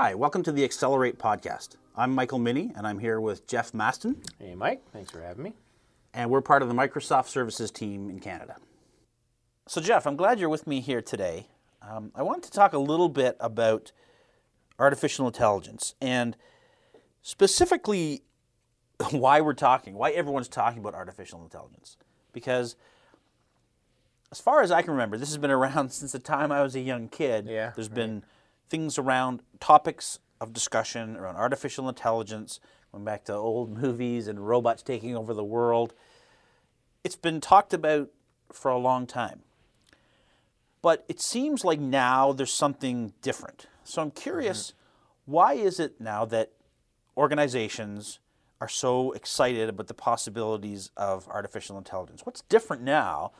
Hi, welcome to the Accelerate podcast. I'm Michael Minnie, and I'm here with Jeff Mastin, Hey, Mike. Thanks for having me. and we're part of the Microsoft Services team in Canada. So, Jeff, I'm glad you're with me here today. Um, I want to talk a little bit about artificial intelligence and specifically why we're talking, why everyone's talking about artificial intelligence. Because, as far as I can remember, this has been around since the time I was a young kid. Yeah, There's been things around topics of discussion around artificial intelligence, going back to old movies and robots taking over the world. It's been talked about for a long time. But it seems like now there's something different. So I'm curious, mm-hmm. why is it now that organizations are so excited about the possibilities of artificial intelligence? What's different now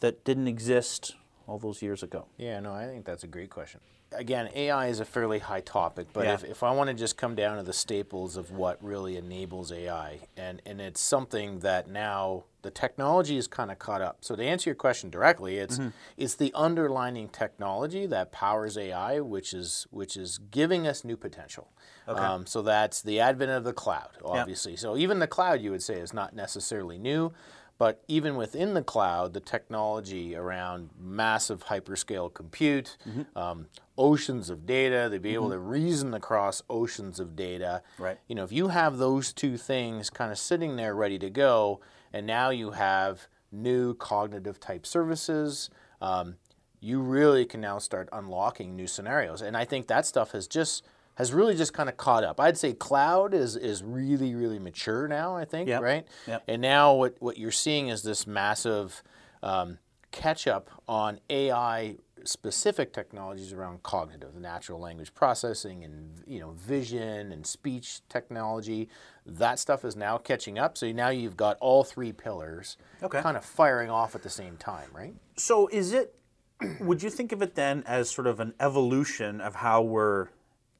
that didn't exist all those years ago? Yeah, no, I think that's a great question. Again, AI is a fairly high topic, but Yeah. if, if I want to just come down to the staples of what really enables AI, and, and it's something that now the technology is kind of caught up. So to answer your question directly, it's it's the underlining technology that powers AI, which is which is giving us new potential. Um, so that's the advent of the cloud, obviously. So even the cloud, you would say, is not necessarily new. But even within the cloud, the technology around massive hyperscale compute, um, oceans of data, they'd be able to reason across oceans of data. Right. You know, if you have those two things kind of sitting there ready to go, and now you have new cognitive type services, um, you really can now start unlocking new scenarios. And I think that stuff has just has really just kind of caught up. I'd say cloud is is really really mature now. I think Yep. right. Yep. And now what what you're seeing is this massive um, catch up on AI specific technologies around cognitive, natural language processing, and you know vision and speech technology. That stuff is now catching up. So now you've got all three pillars Okay. kind of firing off at the same time, right? So is it? Would you think of it then as sort of an evolution of how we're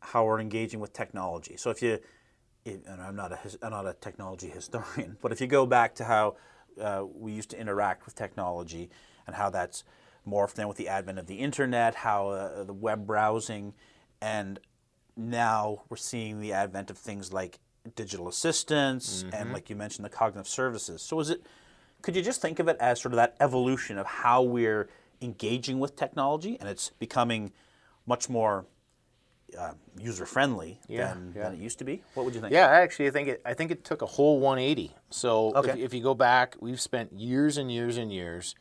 how we're engaging with technology? So if you, and I'm not a I'm not a technology historian, but if you go back to how uh, we used to interact with technology and how that's morphed then with the advent of the internet, how uh, the web browsing, and now we're seeing the advent of things like digital assistants and like you mentioned the cognitive services so is it could you just think of it as sort of that evolution of how we're engaging with technology and it's becoming much more uh, user friendly Yeah, than, yeah. than it used to be what would you think Yeah, actually, I think it. I think it took a whole 180. So if, Okay. if you go back, we've spent years and years and years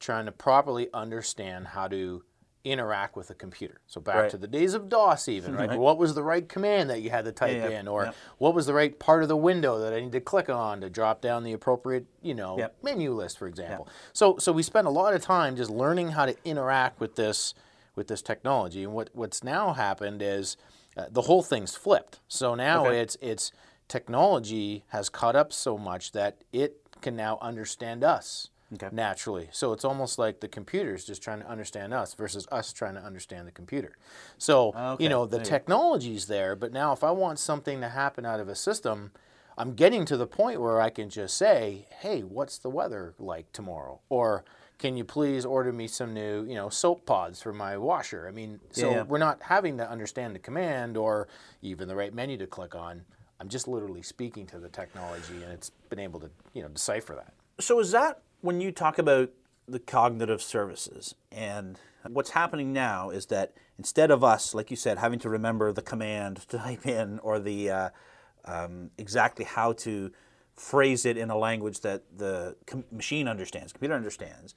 trying to properly understand how to interact with a computer. So back Right. to the days of DOS, even right. Right. What was the right command that you had to type Yeah, in, or what was the right part of the window that I need to click on to drop down the appropriate, you know, menu list, for example. So so we spent a lot of time just learning how to interact with this with this technology. And what what's now happened is uh, the whole thing's flipped. So now Okay. it's it's technology has caught up so much that it can now understand us Okay. naturally. So it's almost like the computer's just trying to understand us versus us trying to understand the computer. So Okay, you know the there technology's there, but now if I want something to happen out of a system, I'm getting to the point where I can just say, "Hey, what's the weather like tomorrow?" Or can you please order me some new, you know, soap pods for my washer? I mean, so Yeah, we're not having to understand the command or even the right menu to click on. I'm just literally speaking to the technology, and it's been able to, you know, decipher that. So is that when you talk about the cognitive services and what's happening now is that instead of us, like you said, having to remember the command to type in or the uh, um, exactly how to phrase it in a language that the com- machine understands, computer understands,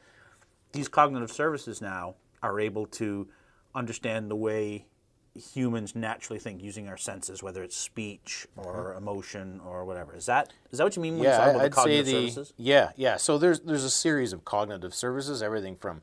these cognitive services now are able to understand the way humans naturally think using our senses, whether it's speech uh-huh. or emotion or whatever. Is that is that what you mean when you talk Yeah, about I'd the say cognitive the services? yeah, yeah. So there's there's a series of cognitive services, everything from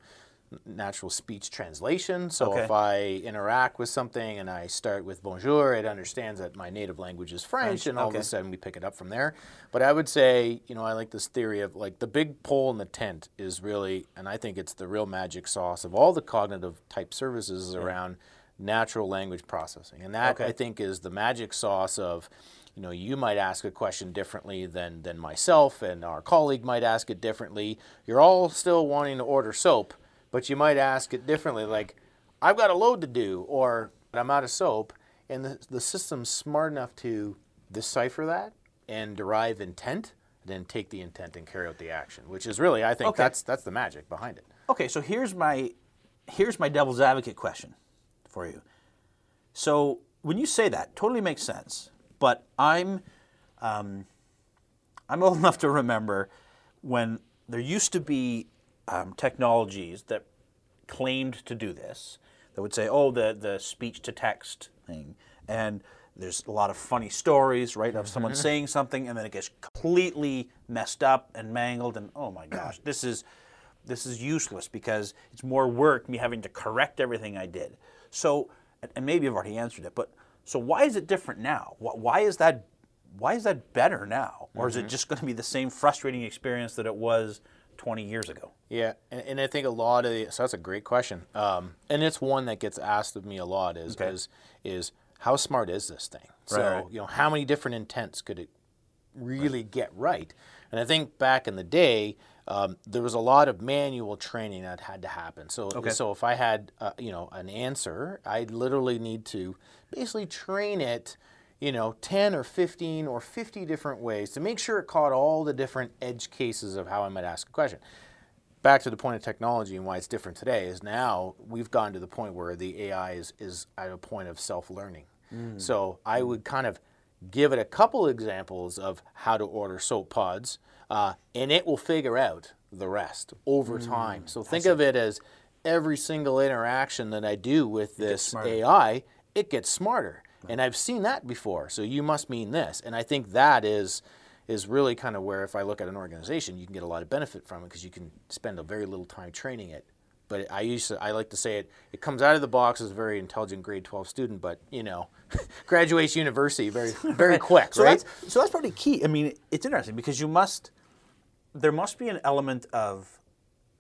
natural speech translation. So Okay. if I interact with something and I start with bonjour, it understands that my native language is French, French, and all okay. of a sudden we pick it up from there. But I would say, you know, I like this theory of like the big pole in the tent is really, and I think it's the real magic sauce of all the cognitive type services is around natural language processing, and that Okay. I think is the magic sauce of you know, you might ask a question differently than, than myself, and our colleague might ask it differently. You're all still wanting to order soap, but you might ask it differently, like, I've got a load to do, or I'm out of soap. and the, the system's smart enough to decipher that and derive intent, then take the intent and carry out the action, which is really, I think, Okay. that's that's the magic behind it. Okay, so here's my here's my devil's advocate question for you. So when you say that, totally makes sense. But I'm um, I'm old enough to remember when there used to be um, technologies that claimed to do this. That would say, "Oh, the the speech to text thing," and there's a lot of funny stories, right, of someone saying something and then it gets completely messed up and mangled, and oh my gosh, this is this is useless because it's more work me having to correct everything I did. So, and- and maybe I've already answered it, but so why is it different now? Why is that? Why is that better now, or is it just going to be the same frustrating experience that it was 20 years ago? Yeah, and, and I think a lot of the, so that's a great question, um, and it's one that gets asked of me a lot is Okay. is is how smart is this thing? So Right, right. you know how many different intents could it really get right? And I think back in the day, um, there was a lot of manual training that had to happen. So Okay. so if I had uh, you know an answer, I'd literally need to basically train it. You know, 10 or 15 or 50 different ways to make sure it caught all the different edge cases of how I might ask a question back to the point of technology and why it's different today is now we've gotten to the point where the AI is, is at a point of self-learning. So I would kind of give it a couple examples of how to order soap pods, uh, and it will figure out the rest over time. So think of it as every single interaction that I do with this. AI, it gets smarter. And I've seen that before. So you must mean this. And I think that is is really kind of where if I look at an organization, you can get a lot of benefit from it because you can spend a very little time training it. But I used to, I like to say it, it comes out of the box as a very intelligent grade 12 student, but you know, graduates university very, very quick, So right? that's so that's pretty key. I mean, it's interesting because you must there must be an element of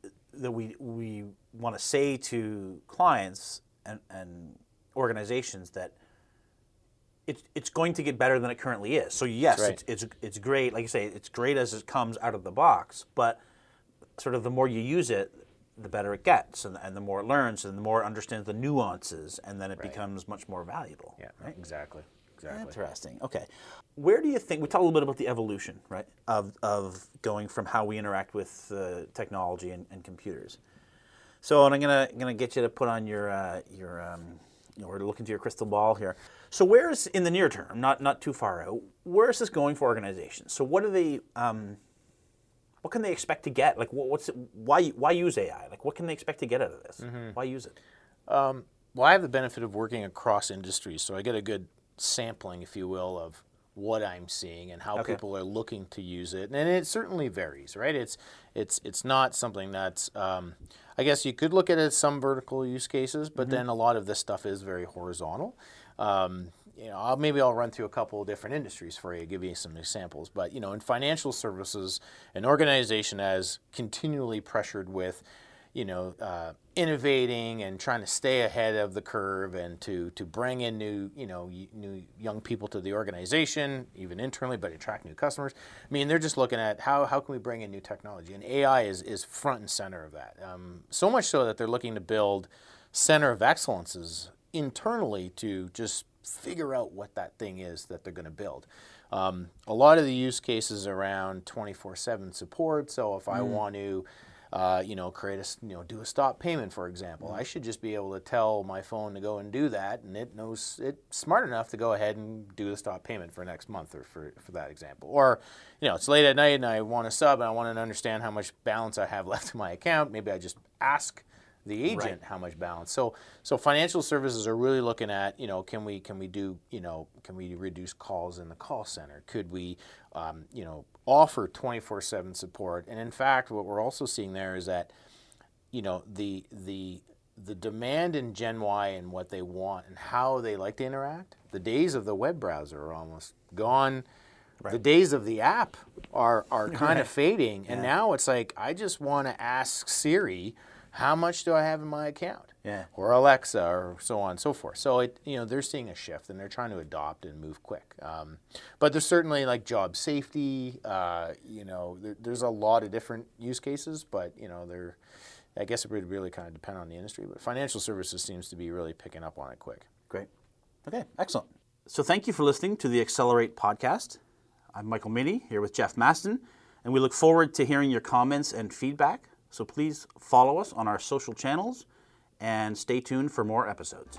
uh, that we we want to say to clients and, and organizations that it's it's going to get better than it currently is. So yes, right. it's, it's it's great. Like you say, it's great as it comes out of the box, but sort of the more you use it, the better it gets, and, and the more it learns, and the more it understands the nuances, and then it becomes much more valuable. Yeah, right. exactly. Exactly. Interesting. Okay. Where do you think we talk a little bit about the evolution, right, of, of going from how we interact with uh, technology and, and computers? So, and I'm gonna gonna get you to put on your uh, your um, you know, we're looking to your crystal ball here. So, where is in the near term, not not too far out, where is this going for organizations? So, what are they um, what can they expect to get? Like, what, what's it, why why use AI? Like, what can they expect to get out of this? Why use it? Well, I have the benefit of working across industries, so I get a good sampling, if you will, of what I'm seeing and how Okay. people are looking to use it, and it certainly varies, right? It's it's it's not something that's um, I guess you could look at it as some vertical use cases, but then a lot of this stuff is very horizontal. Um, you know, I'll, maybe I'll run through a couple of different industries for you, give you some examples. But you know, in financial services, an organization as continually pressured with you know, uh, innovating and trying to stay ahead of the curve and to, to bring in new, you know, y- new young people to the organization, even internally, but attract new customers. I mean, they're just looking at how, how can we bring in new technology? And AI is, is front and center of that. Um, so much so that they're looking to build center of excellences internally to just figure out what that thing is that they're going to build. Um, a lot of the use cases around 24/7 support. So if I want to, uh, you know, create a, you know, do a stop payment, for example, I should just be able to tell my phone to go and do that, and it knows it's smart enough to go ahead and do the stop payment for next month, or for for that example. Or, you know, it's late at night and I want to sub and I want to understand how much balance I have left in my account. Maybe I just ask the agent how much balance. So so financial services are really looking at you know can we can we do you know can we reduce calls in the call center? Could we um, you know offer 24/7 support? And in fact, what we're also seeing there is that you know the the the demand in Gen Y and what they want and how they like to interact. The days of the web browser are almost gone. The days of the app are are kind of fading, and now it's like I just want to ask Siri, how much do I have in my account? Yeah. Or Alexa, or so on and so forth. So it you know they're seeing a shift, and they're trying to adopt and move quick. Um, but there's certainly like job safety. Uh, you know, there, there's a lot of different use cases, but you know they're. I guess it would really kind of depend on the industry, but financial services seems to be really picking up on it quick. Great. Okay, excellent. So thank you for listening to the Accelerate podcast. I'm Michael Minnie here with Jeff Mastin, and we look forward to hearing your comments and feedback. So please follow us on our social channels and stay tuned for more episodes.